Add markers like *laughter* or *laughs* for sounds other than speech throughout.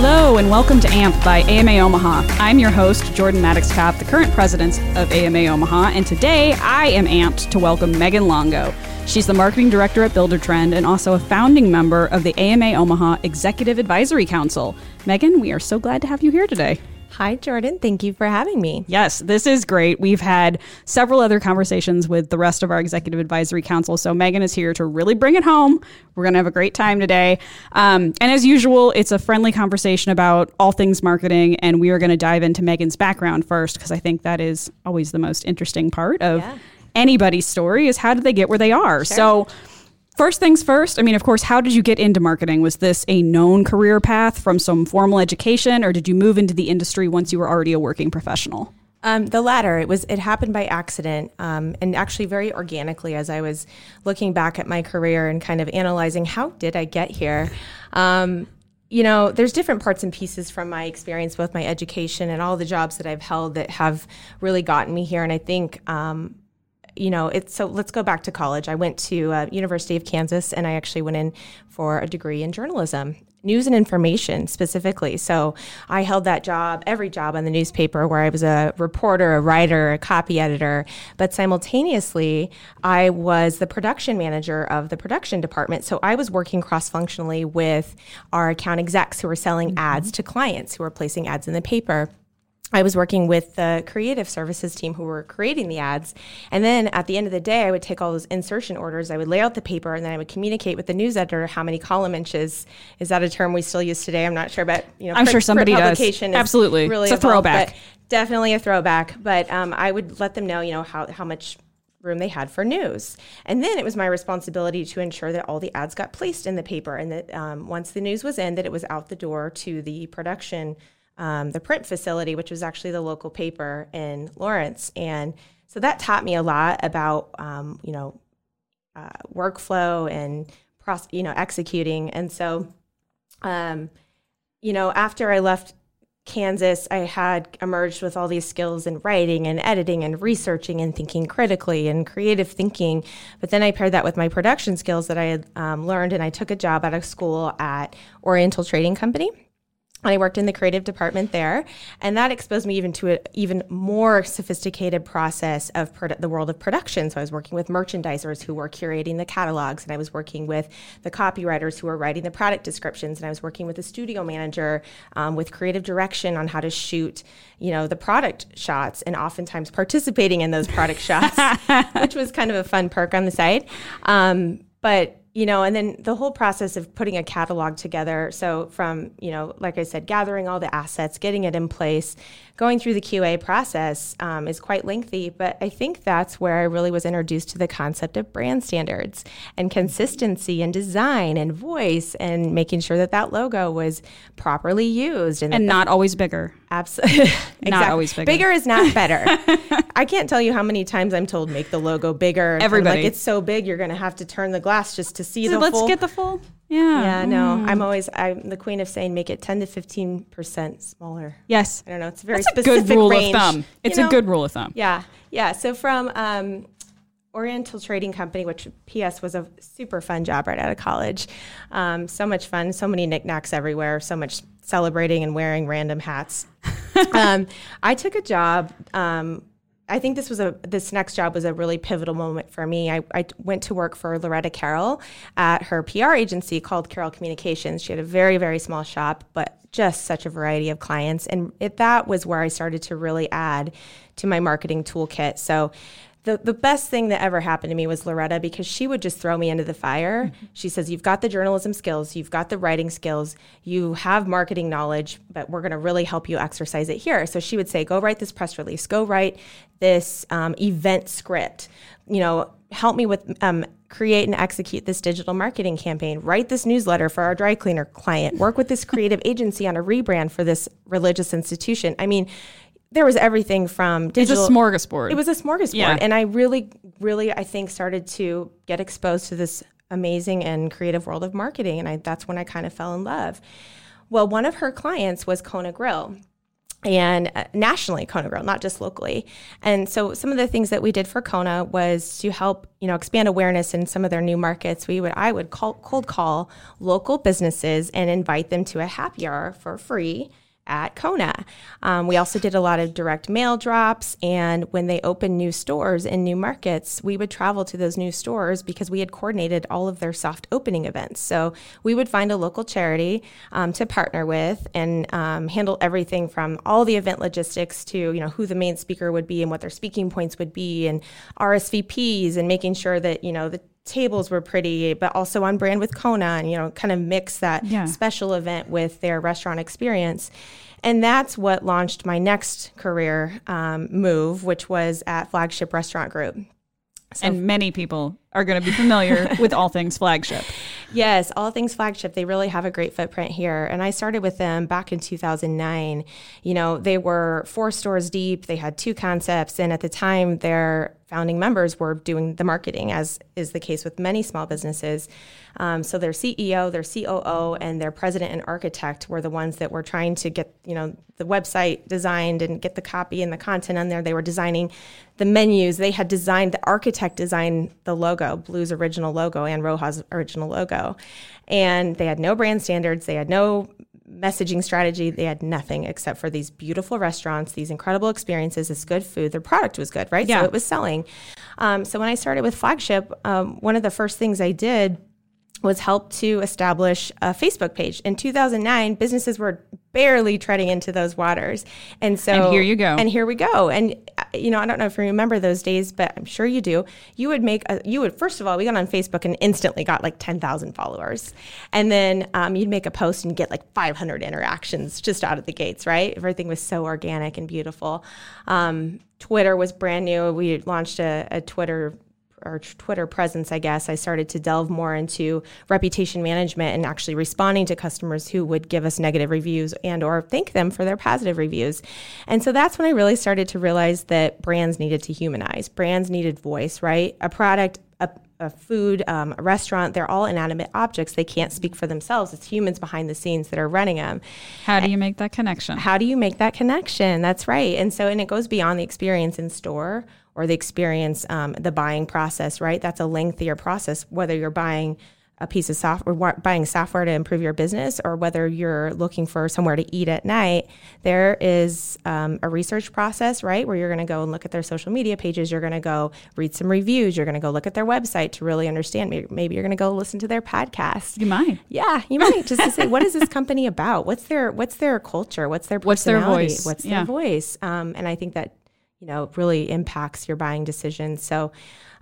Hello and welcome to AMP by AMA Omaha. I'm your host, Jordan Maddox Kopp, the current president of AMA Omaha, and today I am amped to welcome Megan Longo. She's the marketing director at Buildertrend and also a founding member of the AMA Omaha Executive Advisory Council. Megan, we are so glad to have you here today. Hi, Jordan. Thank you for having me. Yes, this is great. We've had several other conversations with the rest of our executive advisory council. So Megan is here to really bring it home. We're going to have a great time today. Um, and as usual, it's a friendly conversation about all things marketing. And we are going to dive into Megan's background first, because I think that is always the most interesting part of yeah. anybody's story is how did they get where they are? Sure. So First things first, I mean, of course, how did you get into marketing? Was this a known career path from some formal education, or did you move into the industry once you were already a working professional? Um, the latter. It was. It happened by accident, um, and actually very organically. As I was looking back at my career and kind of analyzing how did I get here, um, you know, there's different parts and pieces from my experience, both my education and all the jobs that I've held that have really gotten me here. And I think um, you know, it's so let's go back to college. I went to uh, University of Kansas and I actually went in for a degree in journalism, news and information specifically. So I held that job, every job on the newspaper where I was a reporter, a writer, a copy editor, but simultaneously I was the production manager of the production department. So I was working cross-functionally with our account execs who were selling mm-hmm. ads to clients who were placing ads in the paper. I was working with the creative services team who were creating the ads. And then at the end of the day, I would take all those insertion orders, I would lay out the paper, and then I would communicate with the news editor how many column inches. Is that a term we still use today? I'm not sure, but you know, I'm print, sure somebody does. Absolutely, really it's a evolved, throwback. Definitely a throwback. But um, I would let them know, you know, how how much room they had for news. And then it was my responsibility to ensure that all the ads got placed in the paper and that um, once the news was in, that it was out the door to the production um, the print facility, which was actually the local paper in Lawrence. And so that taught me a lot about, um, you know, uh, workflow and, you know, executing. And so, um, you know, after I left Kansas, I had emerged with all these skills in writing and editing and researching and thinking critically and creative thinking. But then I paired that with my production skills that I had um, learned, and I took a job at a school at Oriental Trading Company I worked in the creative department there, and that exposed me even to an even more sophisticated process of produ- the world of production. So I was working with merchandisers who were curating the catalogs, and I was working with the copywriters who were writing the product descriptions, and I was working with the studio manager um, with creative direction on how to shoot, you know, the product shots, and oftentimes participating in those product shots, *laughs* which was kind of a fun perk on the side. Um, but you know, and then the whole process of putting a catalog together. So, from, you know, like I said, gathering all the assets, getting it in place, going through the QA process um, is quite lengthy, but I think that's where I really was introduced to the concept of brand standards and consistency and design and voice and making sure that that logo was properly used and, and not always bigger. Absolutely, *laughs* exactly. not always bigger. Bigger is not better. *laughs* I can't tell you how many times I'm told make the logo bigger. Everybody, like it's so big, you're going to have to turn the glass just to see so the. Let's full. get the full. Yeah. Yeah, no. Mm. I'm always I'm the queen of saying make it 10 to 15% smaller. Yes. I don't know. It's a very That's specific a good rule range. of thumb. It's you know? a good rule of thumb. Yeah. Yeah. So from um, Oriental Trading Company, which PS was a super fun job right out of college. Um, so much fun, so many knickknacks everywhere, so much celebrating and wearing random hats. *laughs* um, I took a job um, I think this was a this next job was a really pivotal moment for me. I, I went to work for Loretta Carroll at her PR agency called Carroll Communications. She had a very very small shop, but just such a variety of clients, and it, that was where I started to really add to my marketing toolkit. So the, the best thing that ever happened to me was Loretta because she would just throw me into the fire. Mm-hmm. She says, You've got the journalism skills, you've got the writing skills, you have marketing knowledge, but we're going to really help you exercise it here. So she would say, Go write this press release, go write this um, event script, you know, help me with um, create and execute this digital marketing campaign, write this newsletter for our dry cleaner client, work with this *laughs* creative agency on a rebrand for this religious institution. I mean, there was everything from digital. It's a smorgasbord. It was a smorgasbord, Yeah. and I really, really, I think started to get exposed to this amazing and creative world of marketing, and I, that's when I kind of fell in love. Well, one of her clients was Kona Grill and uh, nationally Kona Grill, not just locally. And so some of the things that we did for Kona was to help, you know, expand awareness in some of their new markets. We would I would call, cold call local businesses and invite them to a happy hour for free at Kona. Um, we also did a lot of direct mail drops, and when they opened new stores in new markets, we would travel to those new stores because we had coordinated all of their soft opening events. So we would find a local charity um, to partner with and um, handle everything from all the event logistics to you know who the main speaker would be and what their speaking points would be, and RSVPs, and making sure that you know the tables were pretty, but also on brand with Kona, and you know, kind of mix that Yeah. special event with their restaurant experience. And that's what launched my next career um, move, which was at Flagship Restaurant Group. and many people are going to be familiar *laughs* with all things flagship. Yes, all things flagship. They really have a great footprint here. And I started with them back in 2009. You know, they were four stores deep, they had two concepts. And at the time, their founding members were doing the marketing, as is the case with many small businesses. Um, so their CEO, their COO, and their president and architect were the ones that were trying to get, you know, the website designed and get the copy and the content on there. They were designing the menus. They had designed, the architect designed the logo, Blue's original logo and Roja's original logo. And they had no brand standards. They had no messaging strategy. They had nothing except for these beautiful restaurants, these incredible experiences, this good food. Their product was good, right? Yeah. So it was selling. Um, so when I started with Flagship, um, one of the first things I did was helped to establish a Facebook page. In 2009, businesses were barely treading into those waters. And so And here you go. And here we go. And uh, you know, I don't know if you remember those days, but I'm sure you do. You would make a, you would first of all, we got on Facebook and instantly got like 10,000 followers. And then um, you'd make a post and get like 500 interactions just out of the gates, right? Everything was so organic and beautiful. Um, Twitter was brand new. We launched a, a Twitter or Twitter presence, I guess, I started to delve more into reputation management and actually responding to customers who would give us negative reviews and or thank them for their positive reviews. And so that's when I really started to realize that brands needed to humanize. Brands needed voice, right? A product, a, a food, um, a restaurant, they're all inanimate objects. They can't speak for themselves. It's humans behind the scenes that are running them How do you make that connection? how do you make that connection that's right and so and it goes beyond the experience in store or the experience um, the buying process right that's a lengthier process whether you're buying a piece of software wa- buying software to improve your business or whether you're looking for somewhere to eat at night there is um, a research process right where you're going to go and look at their social media pages you're going to go read some reviews you're going to go look at their website to really understand Maybe- maybe you're going to go listen to their podcast You might. yeah, you might just to say what is this company about? What's their what's their culture? What's their What's their voice? What's Yeah. their voice? Um, and I think that you know really impacts your buying decisions. So,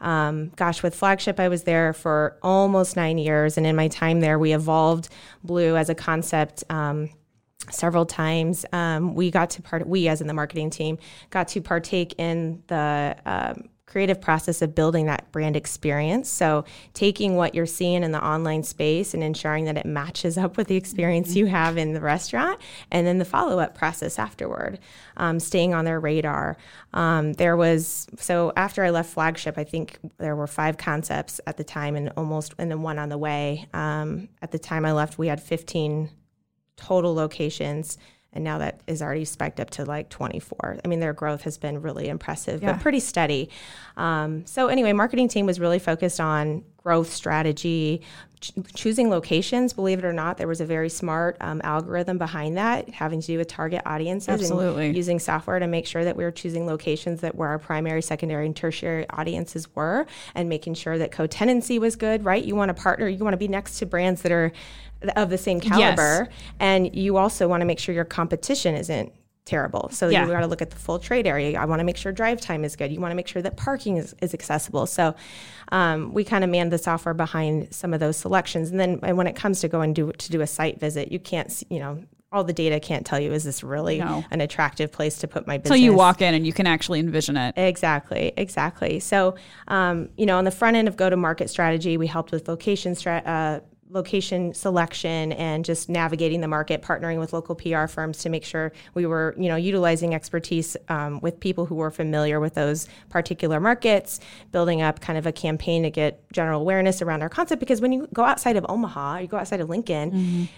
um, gosh, with flagship, I was there for almost nine years, and in my time there, we evolved Blue as a concept. Um, several times. Um, we got to part. We, as in the marketing team, got to partake in the um, creative process of building that brand experience. So, taking what you're seeing in the online space and ensuring that it matches up with the experience you have in the restaurant, and then the follow up process afterward, um, staying on their radar. Um, there was so after I left flagship, I think there were five concepts at the time, and almost and then one on the way. Um, at the time I left, we had 15 total locations and now that is already spiked up to like 24 i mean their growth has been really impressive Yeah. but pretty steady um, so anyway marketing team was really focused on growth strategy ch- choosing locations believe it or not there was a very smart um, algorithm behind that having to do with target audiences Absolutely. and using software to make sure that we were choosing locations that where our primary secondary and tertiary audiences were and making sure that co-tenancy was good right you want to partner you want to be next to brands that are of the same caliber and you also want to make sure your competition isn't terrible so Yeah. you got to look at the full trade area i want to make sure drive time is good you want to make sure that parking is, is accessible so um, we kind of man the software behind some of those selections and then and when it comes to going to, to do a site visit you can't you know all the data can't tell you is this really No. an attractive place to put my business. So you walk in and you can actually envision it. Exactly, exactly. So, um, you know, on the front end of go to market strategy, we helped with location stra- uh, location selection and just navigating the market, partnering with local PR firms to make sure we were, you know, utilizing expertise um, with people who were familiar with those particular markets, building up kind of a campaign to get general awareness around our concept. Because when you go outside of Omaha, you go outside of Lincoln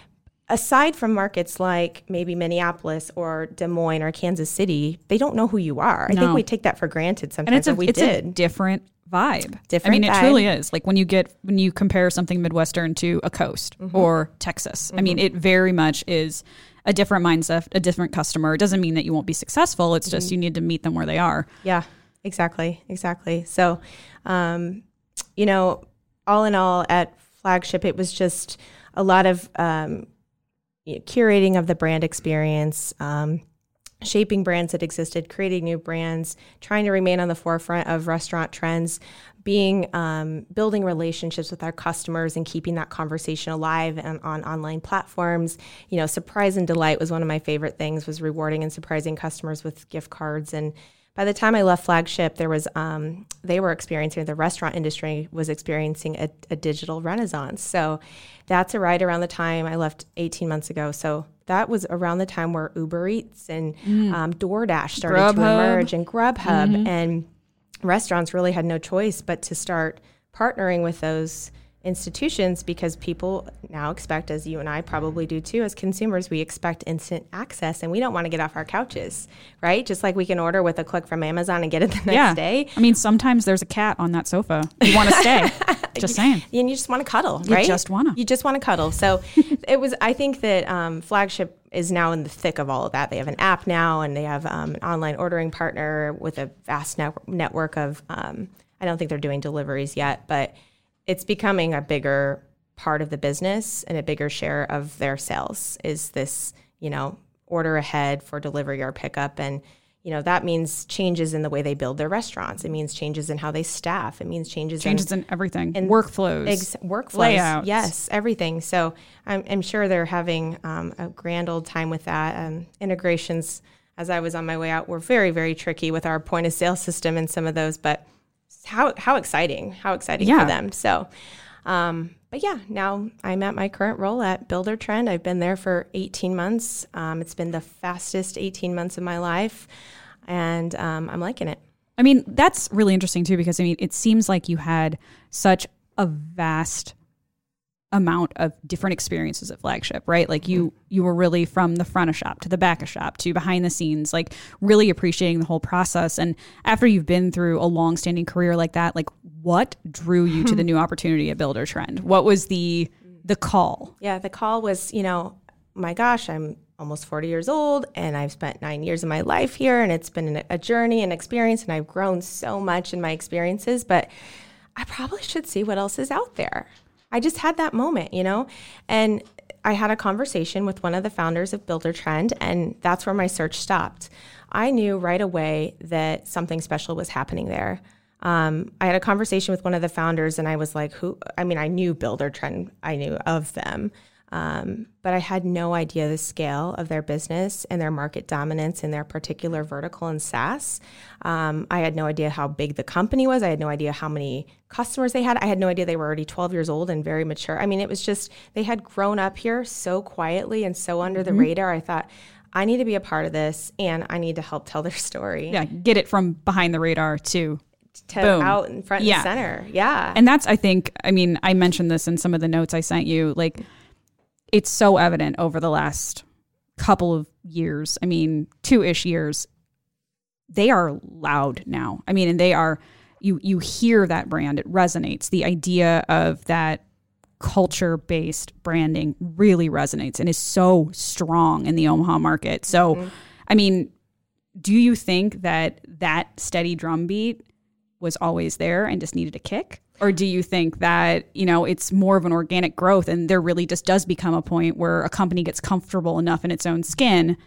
aside from markets like maybe Minneapolis or Des Moines or Kansas City, they don't know who you are. I think we take that for granted sometimes. and it's a we it's did. a different vibe. Different. I mean, it vibe. truly is. Like when you get when you compare something Midwestern to a coast Mm-hmm. or Texas. I mean, it very much is a different mindset, a different customer. It doesn't mean that you won't be successful. It's Mm-hmm. just you need to meet them where they are. Yeah, exactly, exactly. So, um, you know, all in all, at flagship, it was just a lot of um, curating of the brand experience. Um, shaping brands that existed, creating new brands, trying to remain on the forefront of restaurant trends, being um, building relationships with our customers and keeping that conversation alive and on online platforms. You know, surprise and delight was one of my favorite things. Was rewarding and surprising customers with gift cards and. By the time I left flagship, there was um, they were experiencing the restaurant industry was experiencing a, a digital renaissance. So that's a right around the time I left 18 months ago. So that was around the time where Uber Eats and um, DoorDash started to emerge and Grubhub and restaurants really had no choice but to start partnering with those institutions because people now expect as you and I probably do too as consumers we expect instant access and we don't want to get off our couches right just like we can order with a click from Amazon and get it the next yeah. day I mean, sometimes there's a cat on that sofa. You want to stay. *laughs* just saying. and you just want to cuddle, You right? just wanna. You just want to cuddle. So *laughs* it was. I think that um, flagship is now in the thick of all of that. They have an app now, and they have um, an online ordering partner with a vast net- network of. Um, I don't think they're doing deliveries yet, but it's becoming a bigger part of the business and a bigger share of their sales. Is this you know order ahead for delivery or pickup and. You know that means changes in the way they build their restaurants. It means changes in how they staff. It means changes, in Changes in everything. Workflows. Ex- workflows. layouts. Yes, everything. So I'm, I'm sure they're having um, a grand old time with that. Um, integrations, as I was on my way out, were very, very tricky with our point of sale system and some of those, but how, how exciting, how exciting Yeah. for them. So, um, but yeah, now I'm at my current role at Buildertrend. I've been there for 18 months. Um, it's been the fastest 18 months of my life, and um, I'm liking it. I mean, that's really interesting too, because I mean, it seems like you had such a vast amount of different experiences at flagship right? Like you you were really from the front of shop to the back of shop to behind the scenes like really appreciating the whole process. And after you've been through a long-standing career like that like what drew you to the *laughs* new opportunity at Buildertrend? What was the the call? Yeah, the call was, you know, my gosh, I'm almost 40 years old and I've spent nine years of my life here and it's been a journey and experience and I've grown so much in my experiences, but I probably should see what else is out there. I just had that moment, you know? And I had a conversation with one of the founders of Buildertrend, and that's where my search stopped. I knew right away that something special was happening there. Um, I had a conversation with one of the founders, and I was like, "Who?" I mean, I knew Buildertrend, I knew of them, um, but I had no idea the scale of their business and their market dominance in their particular vertical in SaaS. Um, I had no idea how big the company was. I had no idea how many customers they had. I had no idea they were already 12 years old and very mature. I mean, it was just, they had grown up here so quietly and so under the radar. I thought, I need to be a part of this and I need to help tell their story yeah get it from behind the radar to to boom. out in front Yeah. and center. Yeah. And that's, I think, I mean, I mentioned this in some of the notes I sent you. Like, it's so evident over the last couple of years. I mean, two ish years. They are loud now. I mean, and they are, you, you hear that brand, it resonates. The idea of that culture based branding really resonates and is so strong in the Omaha market. So, mm-hmm. I mean, do you think that that steady drumbeat was always there and just needed a kick? Or do you think that, you know, it's more of an organic growth and there really just does become a point where a company gets comfortable enough in its own skin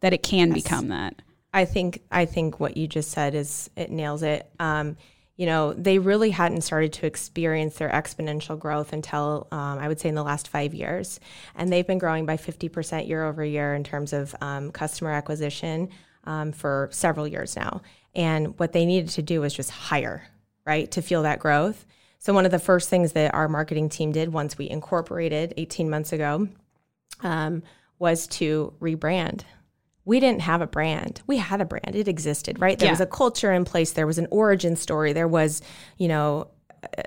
that it can become that? I think I think what you just said is it nails it. Um, you know, they really hadn't started to experience their exponential growth until um, I would say in the last five years. And they've been growing by 50% year over year in terms of um, customer acquisition um, for several years now. And what they needed to do was just hire, right, to feel that growth. So, one of the first things that our marketing team did once we incorporated 18 months ago um, was to rebrand we didn't have a brand. We had a brand. It existed, right? There yeah. was a culture in place. There was an origin story. There was, you know,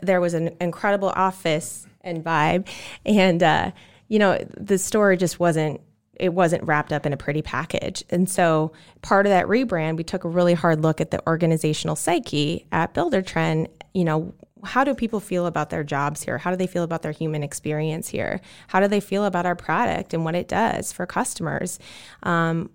there was an incredible office and vibe. And, uh, you know, the story just wasn't, it wasn't wrapped up in a pretty package. And so part of that rebrand, we took a really hard look at the organizational psyche at Buildertrend. You know, how do people feel about their jobs here? How do they feel about their human experience here? How do they feel about our product and what it does for customers? Um,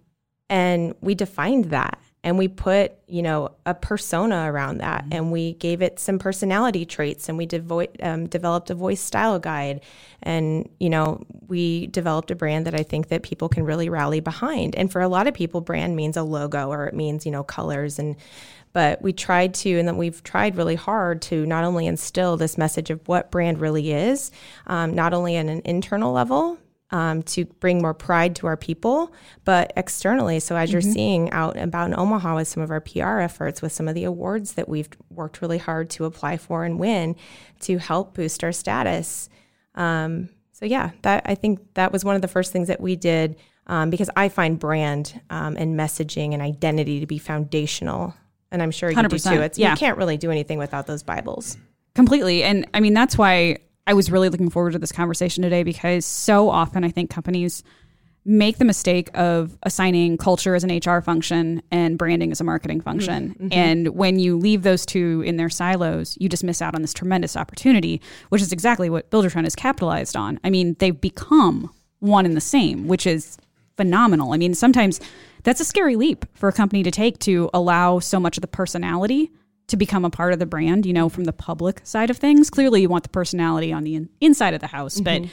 and we defined that and we put you know a persona around that. Mm-hmm. and we gave it some personality traits and we devo- um, developed a voice style guide. And you know we developed a brand that i think that people can really rally behind. And for a lot of people brand means a logo or it means you know colors. And but we tried to and then we've tried really hard to not only instill this message of what brand really is um, not only at an internal level um, to bring more pride to our people, but externally. So as mm-hmm. you're seeing out about in Omaha with some of our PR efforts, with some of the awards that we've worked really hard to apply for and win, to help boost our status. Um, so yeah, that I think that was one of the first things that we did um, because I find brand um, and messaging and identity to be foundational, and I'm sure you 100%. do too. It's yeah. you can't really do anything without those Bibles. Completely, and I mean that's why I was really looking forward to this conversation today because so often I think companies make the mistake of assigning culture as an HR function and branding as a marketing function. Mm-hmm. And when you leave those two in their silos, you just miss out on this tremendous opportunity, which is exactly what Buildertrend has capitalized on. I mean, they've become one and the same, which is phenomenal. I mean, sometimes that's a scary leap for a company to take to allow so much of the personality to become a part of the brand, you know, from the public side of things. Clearly, you want the personality on the in- inside of the house. Mm-hmm. But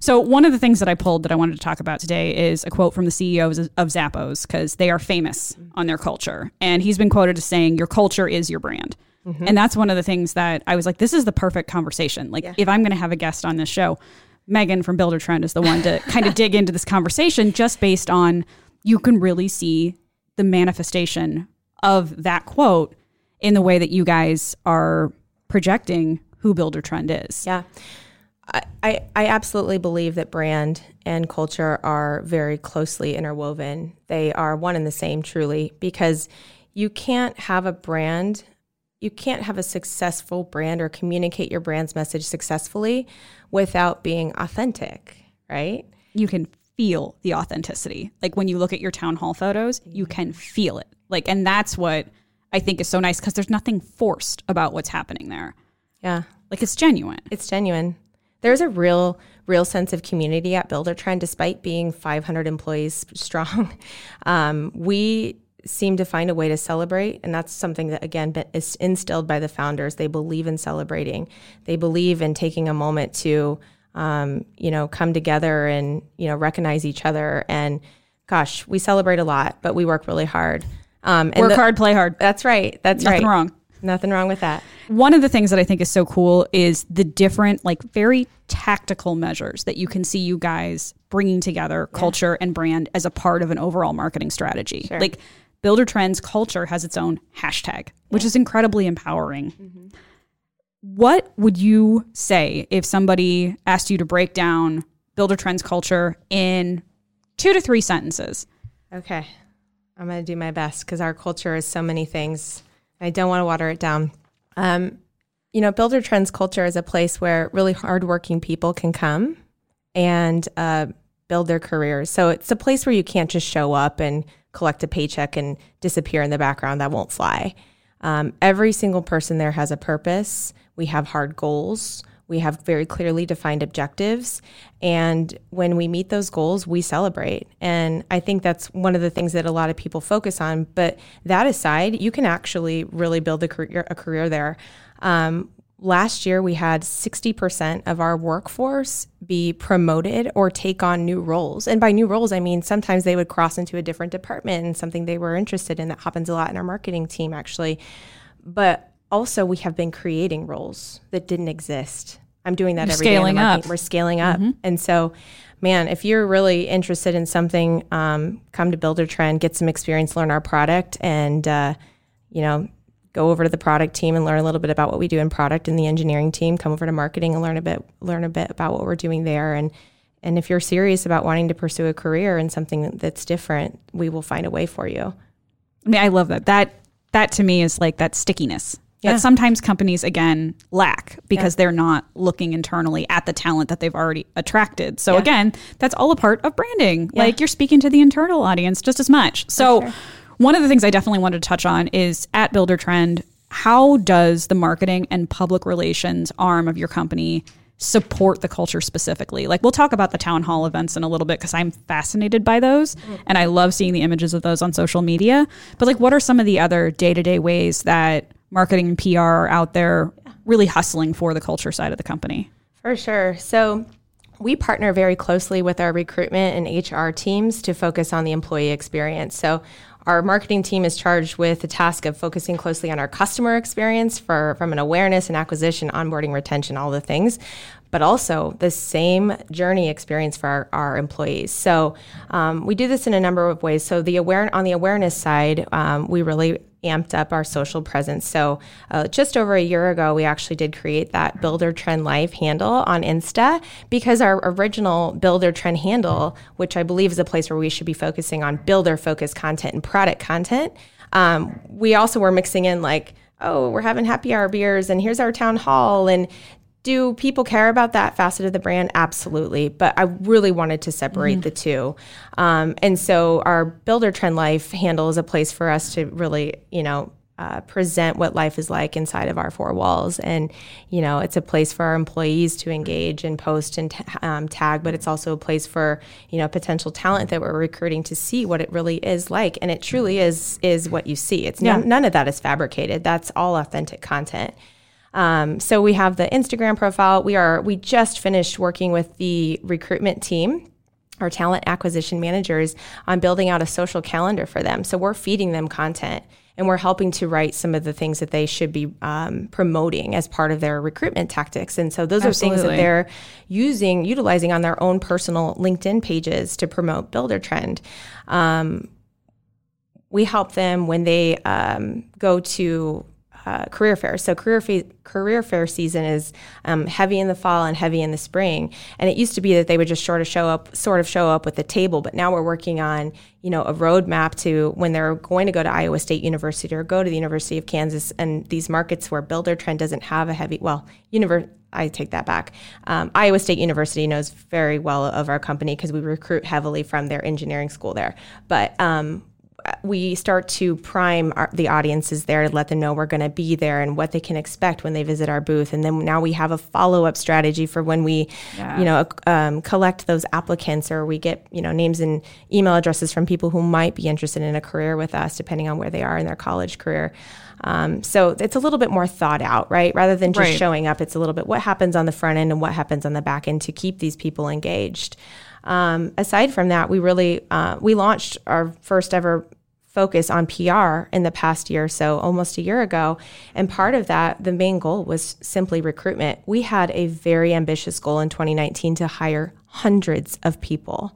so, one of the things that I pulled that I wanted to talk about today is a quote from the CEOs of Zappos because they are famous on their culture. And he's been quoted as saying, Your culture is your brand. Mm-hmm. And that's one of the things that I was like, This is the perfect conversation. Like, yeah. if I'm going to have a guest on this show, Megan from Buildertrend is the one to *laughs* kind of dig into this conversation just based on you can really see the manifestation of that quote in the way that you guys are projecting who Buildertrend is. Yeah. I, I absolutely believe that brand and culture are very closely interwoven. They are one and the same, truly, because you can't have a brand, you can't have a successful brand or communicate your brand's message successfully without being authentic, right? You can feel the authenticity. Like when you look at your town hall photos, you mm-hmm. can feel it. Like, and that's what I think is so nice because there's nothing forced about what's happening there. Yeah. Like it's genuine. It's genuine. There's a real, real sense of community at Buildertrend, despite being 500 employees *laughs* strong. Um, we seem to find a way to celebrate. And that's something that, again, is instilled by the founders. They believe in celebrating, they believe in taking a moment to, um, you know, come together and, you know, recognize each other. And gosh, we celebrate a lot, but we work really hard. Um, Work the, hard, play hard. That's right. That's right. Nothing right. wrong. Nothing wrong with that. One of the things that I think is so cool is the different, like, very tactical measures that you can see you guys bringing together yeah. culture and brand as a part of an overall marketing strategy. Sure. Like, Buildertrend's culture has its own hashtag, which is incredibly empowering. Mm-hmm. What would you say if somebody asked you to break down Builder Trends culture in two to three sentences? Okay. I'm going to do my best because our culture is so many things. I don't want to water it down. Um, you know, Buildertrend's culture is a place where really hardworking people can come and uh, build their careers. So it's a place where you can't just show up and collect a paycheck and disappear in the background. That won't fly. Um, every single person there has a purpose. We have hard goals. We have very clearly defined objectives. And when we meet those goals, we celebrate. And I think that's one of the things that a lot of people focus on. But that aside, you can actually really build a career, a career there. Um, last year, we had 60% of our workforce be promoted or take on new roles. And by new roles, I mean sometimes they would cross into a different department and something they were interested in. That happens a lot in our marketing team, actually. But also we have been creating roles that didn't exist. I'm doing that You're every day scaling marketing. up. We're scaling up, and so, man, if you're really interested in something, um, come to Buildertrend, get some experience, learn our product, and uh, you know, go over to the product team and learn a little bit about what we do in product and the engineering team. Come over to marketing and learn a bit, learn a bit about what we're doing there, and and if you're serious about wanting to pursue a career in something that's different, we will find a way for you. I mean, I love that. That that to me is like that stickiness Yeah. that sometimes companies again lack because they're not looking internally at the talent that they've already attracted. So Yeah. again, that's all a part of branding. Like you're speaking to the internal audience just as much. So one of the things I definitely wanted to touch on is at Buildertrend, how does the marketing and public relations arm of your company support the culture specifically. Like we'll talk about the town hall events in a little bit because I'm fascinated by those mm. and I love seeing the images of those on social media. But like what are some of the other day-to-day ways that marketing and PR are out there really hustling for the culture side of the company? For sure. So we partner very closely with our recruitment and HR teams to focus on the employee experience. So our marketing team is charged with the task of focusing closely on our customer experience for from an awareness and acquisition, onboarding, retention, all the things, but also the same journey experience for our, our employees. So um, we do this in a number of ways. So the aware on the awareness side, um, we really amped up our social presence. So uh, just over a year ago, we actually did create that Buildertrend Life handle on Insta because our original Buildertrend handle, which I believe is a place where we should be focusing on builder focused content and product content, um, we also were mixing in like, oh, we're having happy hour beers and here's our town hall and do people care about that facet of the brand? Absolutely. But I really wanted to separate the two. Um, and so our Buildertrend Life handle is a place for us to really, you know, uh, present what life is like inside of our four walls. And, you know, it's a place for our employees to engage and post and ta- um, tag, but it's also a place for, you know, potential talent that we're recruiting to see what it really is like. And it truly is, is what you see. It's none, none of that is fabricated. That's all authentic content. Um, so we have the Instagram profile. We are we just finished working with the recruitment team, our talent acquisition managers, on building out a social calendar for them. So we're feeding them content and we're helping to write some of the things that they should be um, promoting as part of their recruitment tactics. And so those are things that they're using, utilizing on their own personal LinkedIn pages to promote Buildertrend. Um, we help them when they um, go to uh, career fairs. So career career fair season is um, heavy in the fall and heavy in the spring. And it used to be that they would just sort of show up, sort of show up with a table. But now we're working on you know a roadmap to when they're going to go to Iowa State University or go to the University of Kansas and these markets where Buildertrend doesn't have a heavy well I take that back. Um, Iowa State University knows very well of our company because we recruit heavily from their engineering school there. But um, we start to prime our, the audiences there to let them know we're going to be there and what they can expect when they visit our booth. And then now we have a follow up strategy for when we, you know, um, collect those applicants or we get you know names and email addresses from people who might be interested in a career with us, depending on where they are in their college career. Um, so it's a little bit more thought out, right? Rather than just Right. showing up, it's a little bit what happens on the front end and what happens on the back end to keep these people engaged. Um, aside from that, we really uh, we launched our first ever focus on PR in the past year, or so almost a year ago, and part of that, the main goal was simply recruitment. We had a very ambitious goal in 2019 to hire hundreds of people,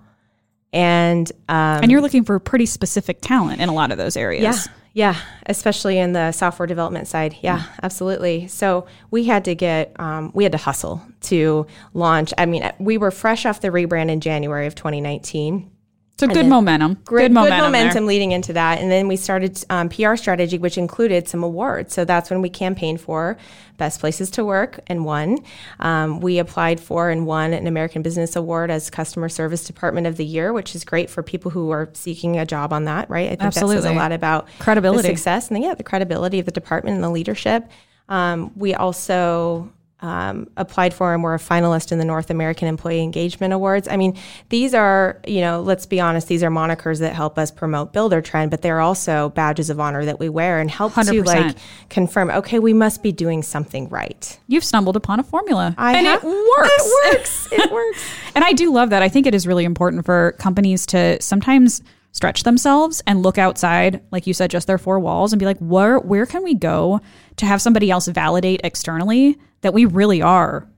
and um, and you're looking for pretty specific talent in a lot of those areas. yeah. Yeah, especially in the software development side. Yeah, absolutely. So we had to get, um, we had to hustle to launch. I mean, we were fresh off the rebrand in January of 2019 So good momentum. great good momentum. there. momentum leading into that and then we started um, pr strategy which included some awards so that's when we campaigned for best places to work and won um, we applied for and won an american business award as customer service department of the year which is great for people who are seeking a job on that right i think that says Absolutely. a lot about Credibility. success and the, yeah the credibility of the department and the leadership um, we also um, applied for and were a finalist in the North American Employee Engagement Awards. I mean, these are, you know, let's be honest, these are monikers that help us promote Buildertrend, but they're also badges of honor that we wear and help to 100%. like confirm, okay, we must be doing something right. You've stumbled upon a formula. I and have- it works. It works. *laughs* It works. And I do love that. I think it is really important for companies to sometimes stretch themselves and look outside, like you said, just their four walls and be like, where where can we go to have somebody else validate externally that we really are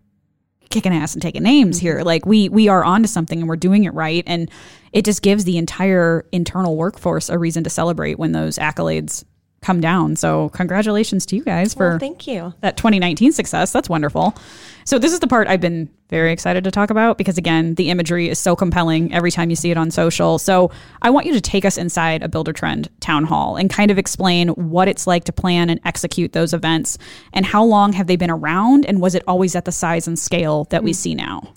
kicking ass and taking names mm-hmm. here. Like we we are onto something and we're doing it right. And it just gives the entire internal workforce a reason to celebrate when those accolades come down. So congratulations to you guys for Well, thank you. that 2019 success. That's wonderful. So this is the part I've been very excited to talk about because again, the imagery is so compelling every time you see it on social. So I want you to take us inside a Buildertrend town hall and kind of explain what it's like to plan and execute those events and how long have they been around and was it always at the size and scale that we mm. see now?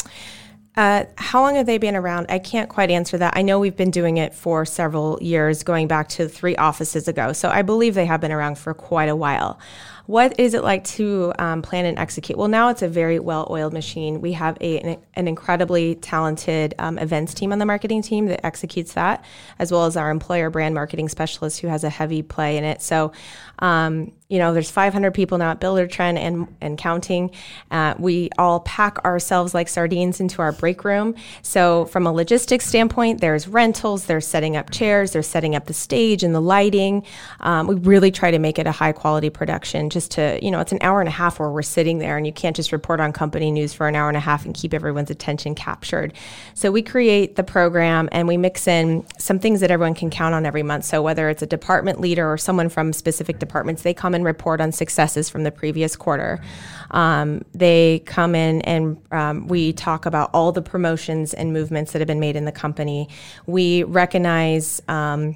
Uh, how long have they been around? I can't quite answer that. I know we've been doing it for several years, going back to three offices ago. So I believe they have been around for quite a while. What is it like to um, plan and execute? Well, now it's a very well oiled machine. We have a, an, an incredibly talented um, events team on the marketing team that executes that, as well as our employer brand marketing specialist who has a heavy play in it. So, um, you know, there's 500 people now at Buildertrend and, and counting. Uh, we all pack ourselves like sardines into our break room. So, from a logistics standpoint, there's rentals, there's setting up chairs, there's setting up the stage and the lighting. Um, we really try to make it a high quality production just to, you know, it's an hour and a half where we're sitting there and you can't just report on company news for an hour and a half and keep everyone's attention captured. So, we create the program and we mix in some things that everyone can count on every month. So, whether it's a department leader or someone from specific departments, they come and report on successes from the previous quarter. Um, they come in and um, we talk about all the promotions and movements that have been made in the company. We recognize. Um,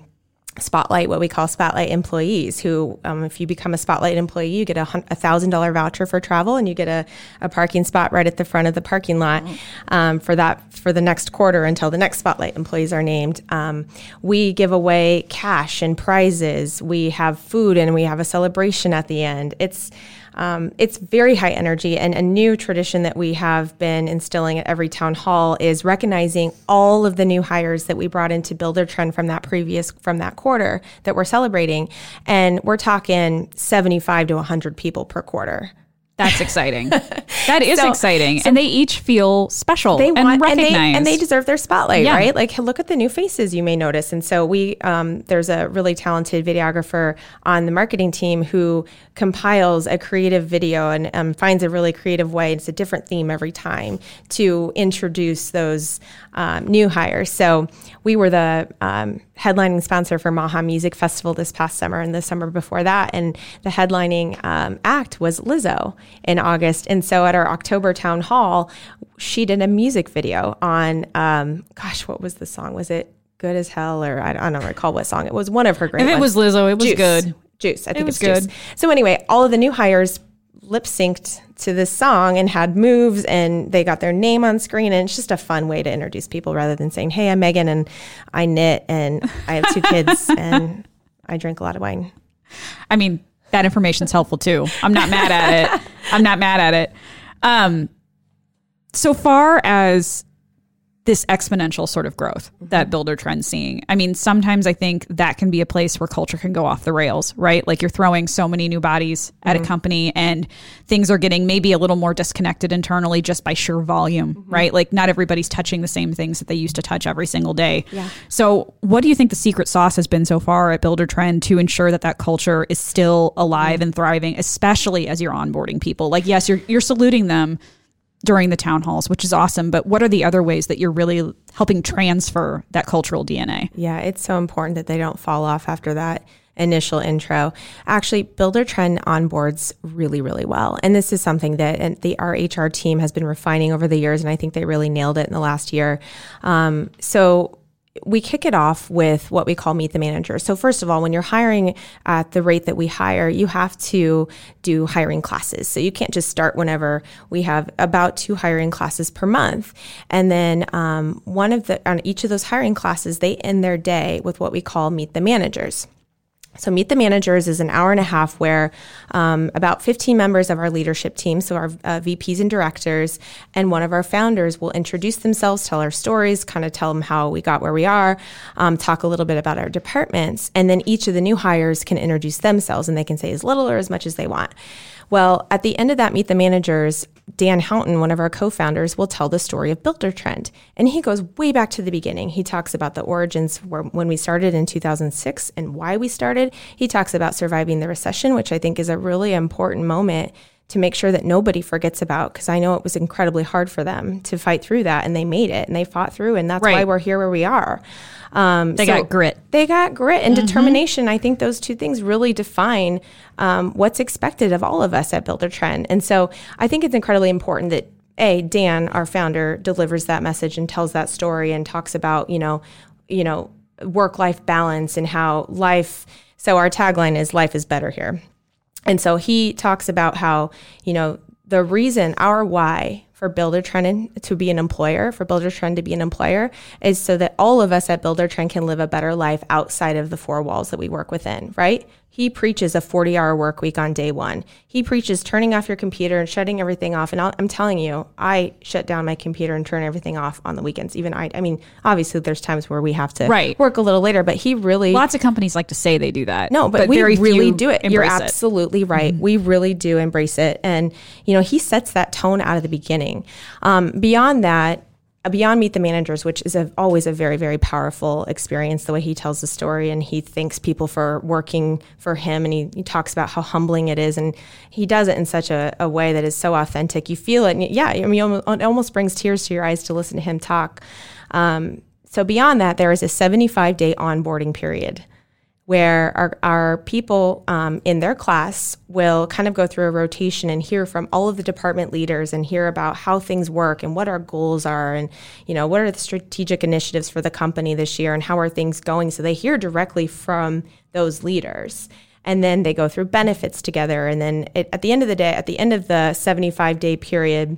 Spotlight, what we call Spotlight employees, who, um, if you become a Spotlight employee, you get a thousand dollar voucher for travel, and you get a, a parking spot right at the front of the parking lot um, for that for the next quarter until the next Spotlight employees are named. Um, we give away cash and prizes. We have food, and we have a celebration at the end. It's um, it's very high energy, and a new tradition that we have been instilling at every town hall is recognizing all of the new hires that we brought into Buildertrend from that previous from that quarter that we're celebrating, and we're talking seventy five to hundred people per quarter. That's exciting. *laughs* That is So- exciting. and they each feel special they want and recognized. they, and they deserve their spotlight, Yeah. right? Like look at the new faces you may notice. And so we um, there's a really talented videographer on the marketing team who compiles a creative video and um, finds a really creative way. It's a different theme every time to introduce those um, new hires. So we were the um, headlining sponsor for Maha Music Festival this past summer and the summer before that, and the headlining um, act was Lizzo in August. And so at our October town hall, she did a music video on, um, gosh, what was the song? Was it Good as Hell or I, I don't recall what song it was. One of her great if it ones. was Lizzo, it was Juice. good. Juice. I think it was it's Juice. good. So anyway, all of the new hires lip synced to this song and had moves and they got their name on screen and it's just a fun way to introduce people rather than saying, Hey, I'm Megan and I knit and I have two kids *laughs* and I drink a lot of wine. I mean, that information's helpful too. I'm not mad at it. I'm not mad at it. Um, so far as this exponential sort of growth that mm-hmm. Buildertrend's seeing. I mean, sometimes I think that can be a place where culture can go off the rails, right? Like you're throwing so many new bodies at a mm-hmm. company and things are getting maybe a little more disconnected internally just by sheer volume, mm-hmm. right? Like not everybody's touching the same things that they used to touch every single day. Yeah. So, what do you think the secret sauce has been so far at Buildertrend to ensure that that culture is still alive and thriving, especially as you're onboarding people? Like, yes, you're you're saluting them during the town halls, which is awesome. But what are the other ways that you're really helping transfer that cultural DNA? Yeah, it's so important that they don't fall off after that initial intro. Actually, Buildertrend onboards really, really well. And this is something that the RHR team has been refining over the years, and I think they really nailed it in the last year. Um, so we kick it off with what we call meet the manager. So first of all, when you're hiring at the rate that we hire, you have to do hiring classes. So you can't just start whenever. We have about two hiring classes per month, and then um, one of the on each of those hiring classes, they end their day with what we call meet the managers. So, Meet the Managers is an hour and a half where um, about 15 members of our leadership team, so our uh, VPs and directors, and one of our founders will introduce themselves, tell our stories, kind of tell them how we got where we are, um, talk a little bit about our departments, and then each of the new hires can introduce themselves and they can say as little or as much as they want. Well, at the end of that Meet the Managers, Dan Houghton, one of our co founders, will tell the story of Buildertrend. And he goes way back to the beginning. He talks about the origins when we started in 2006 and why we started. He talks about surviving the recession, which I think is a really important moment to make sure that nobody forgets about because I know it was incredibly hard for them to fight through that and they made it and they fought through and that's Right. why we're here where we are. Um, They got grit. They got grit and determination. I think those two things really define um, what's expected of all of us at Buildertrend. And so I think it's incredibly important that a Dan, our founder, delivers that message and tells that story and talks about you know, you know, work life balance and how life. So our tagline is "Life is better here." And so he talks about how, you know, the reason our why for Buildertrend to be an employer, for Buildertrend to be an employer, is so that all of us at Buildertrend can live a better life outside of the four walls that we work within, right? He preaches a 40 hour work week on day one. He preaches turning off your computer and shutting everything off. And I'll, I'm telling you, I shut down my computer and turn everything off on the weekends. Even I, I mean, obviously there's times where we have to Right. work a little later, but he really Lots of companies like to say they do that. no, but, we very really do it. You're embrace it. Mm-hmm. absolutely right. We really do embrace it. And, you know, he sets that tone out of the beginning. Um, beyond that, beyond Meet the Managers, which is a, always a very, very powerful experience, the way he tells the story and he thanks people for working for him and he, he talks about how humbling it is. And he does it in such a, a way that is so authentic. You feel it. And yeah, I mean, it almost brings tears to your eyes to listen to him talk. Um, so beyond that, there is a 75 day onboarding period where our, our people um, in their class will kind of go through a rotation and hear from all of the department leaders and hear about how things work and what our goals are and you know what are the strategic initiatives for the company this year and how are things going. So they hear directly from those leaders. And then they go through benefits together. And then it, at the end of the day at the end of the 75 day period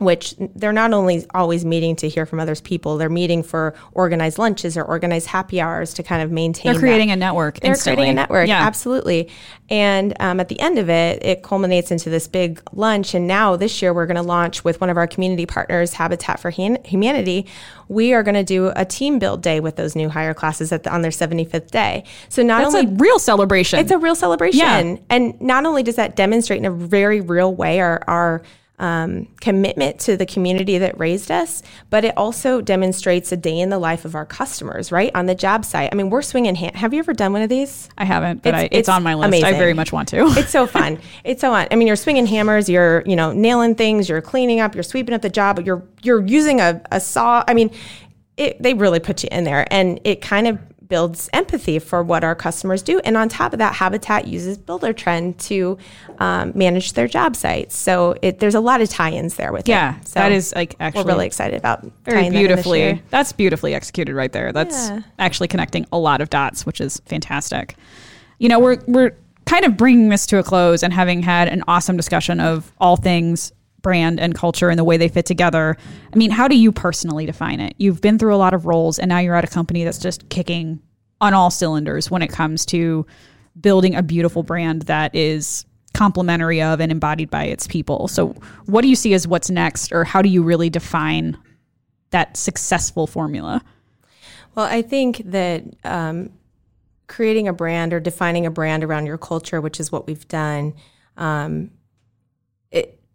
which they're not only always meeting to hear from others people they're meeting for organized lunches or organized happy hours to kind of maintain They're that- creating a network. they're instantly. creating a network, Yeah. absolutely. And um, at the end of it, it culminates into this big lunch. And now this year, we're going to launch with one of our community partners, Habitat for Han- Humanity. We are going to do a team build day with those new hire classes at the, on their 75th day. So not That's only a real celebration. it's a real celebration. Yeah. And not only does that demonstrate in a very real way our, our um, commitment to the community that raised us, but it also demonstrates a day in the life of our customers, right? On the job site. I mean, we're swinging hand. Have you ever done one of these? I haven't, but It's- I, it's, it's on my list. I very much want to. *laughs* It's so fun. It's so fun. I mean, you're swinging hammers, you're, you know, nailing things, you're cleaning up, you're sweeping up the job, you're, you're using a, a saw. I mean, it, they really put you in there and it kind of builds empathy for what our customers do. And on top of that, Habitat uses Buildertrend to um, manage their job sites. So it, there's a lot of tie-ins there with yeah, it. So that is like actually we're really excited about very tying that beautifully. That's beautifully executed right there. That's Yeah. actually connecting a lot of dots, which is fantastic. You know, we're we're kind of bringing this to a close and having had an awesome discussion of all things brand and culture and the way they fit together. I mean, how do you personally define it? You've been through a lot of roles and now you're at a company that's just kicking on all cylinders when it comes to building a beautiful brand that is complementary of and embodied by its people. So, what do you see as what's next or how do you really define that successful formula? Well, I think that um, creating a brand or defining a brand around your culture, which is what we've done, um,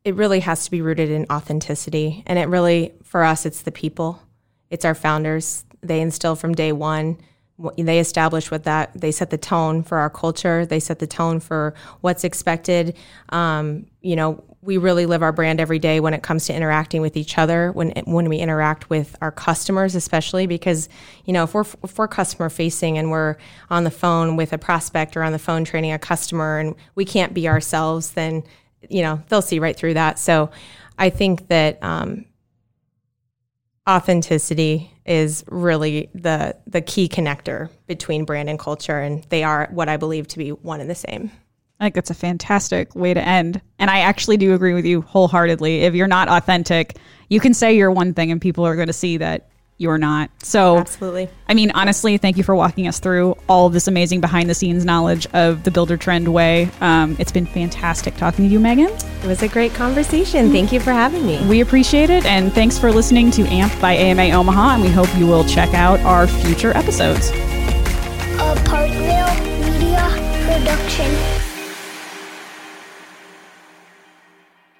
it really has to be rooted in authenticity. And it really, for us, it's the people, it's our founders. They instill from day one. They establish what that they set the tone for our culture. They set the tone for what's expected. Um, you know, we really live our brand every day when it comes to interacting with each other. When when we interact with our customers, especially because you know if we're if we're customer facing and we're on the phone with a prospect or on the phone training a customer and we can't be ourselves, then you know they'll see right through that. So I think that um, authenticity is really the the key connector between brand and culture, and they are what I believe to be one and the same. I think that's a fantastic way to end. And I actually do agree with you wholeheartedly. If you're not authentic, you can say you're one thing and people are going to see that you're not. So, Absolutely. I mean, honestly, thank you for walking us through all of this amazing behind the scenes knowledge of the Buildertrend way. Um, it's been fantastic talking to you, Megan. It was a great conversation. Thank you for having me. We appreciate it. And thanks for listening to AMP by AMA Omaha. And we hope you will check out our future episodes. a Parkville Media Production.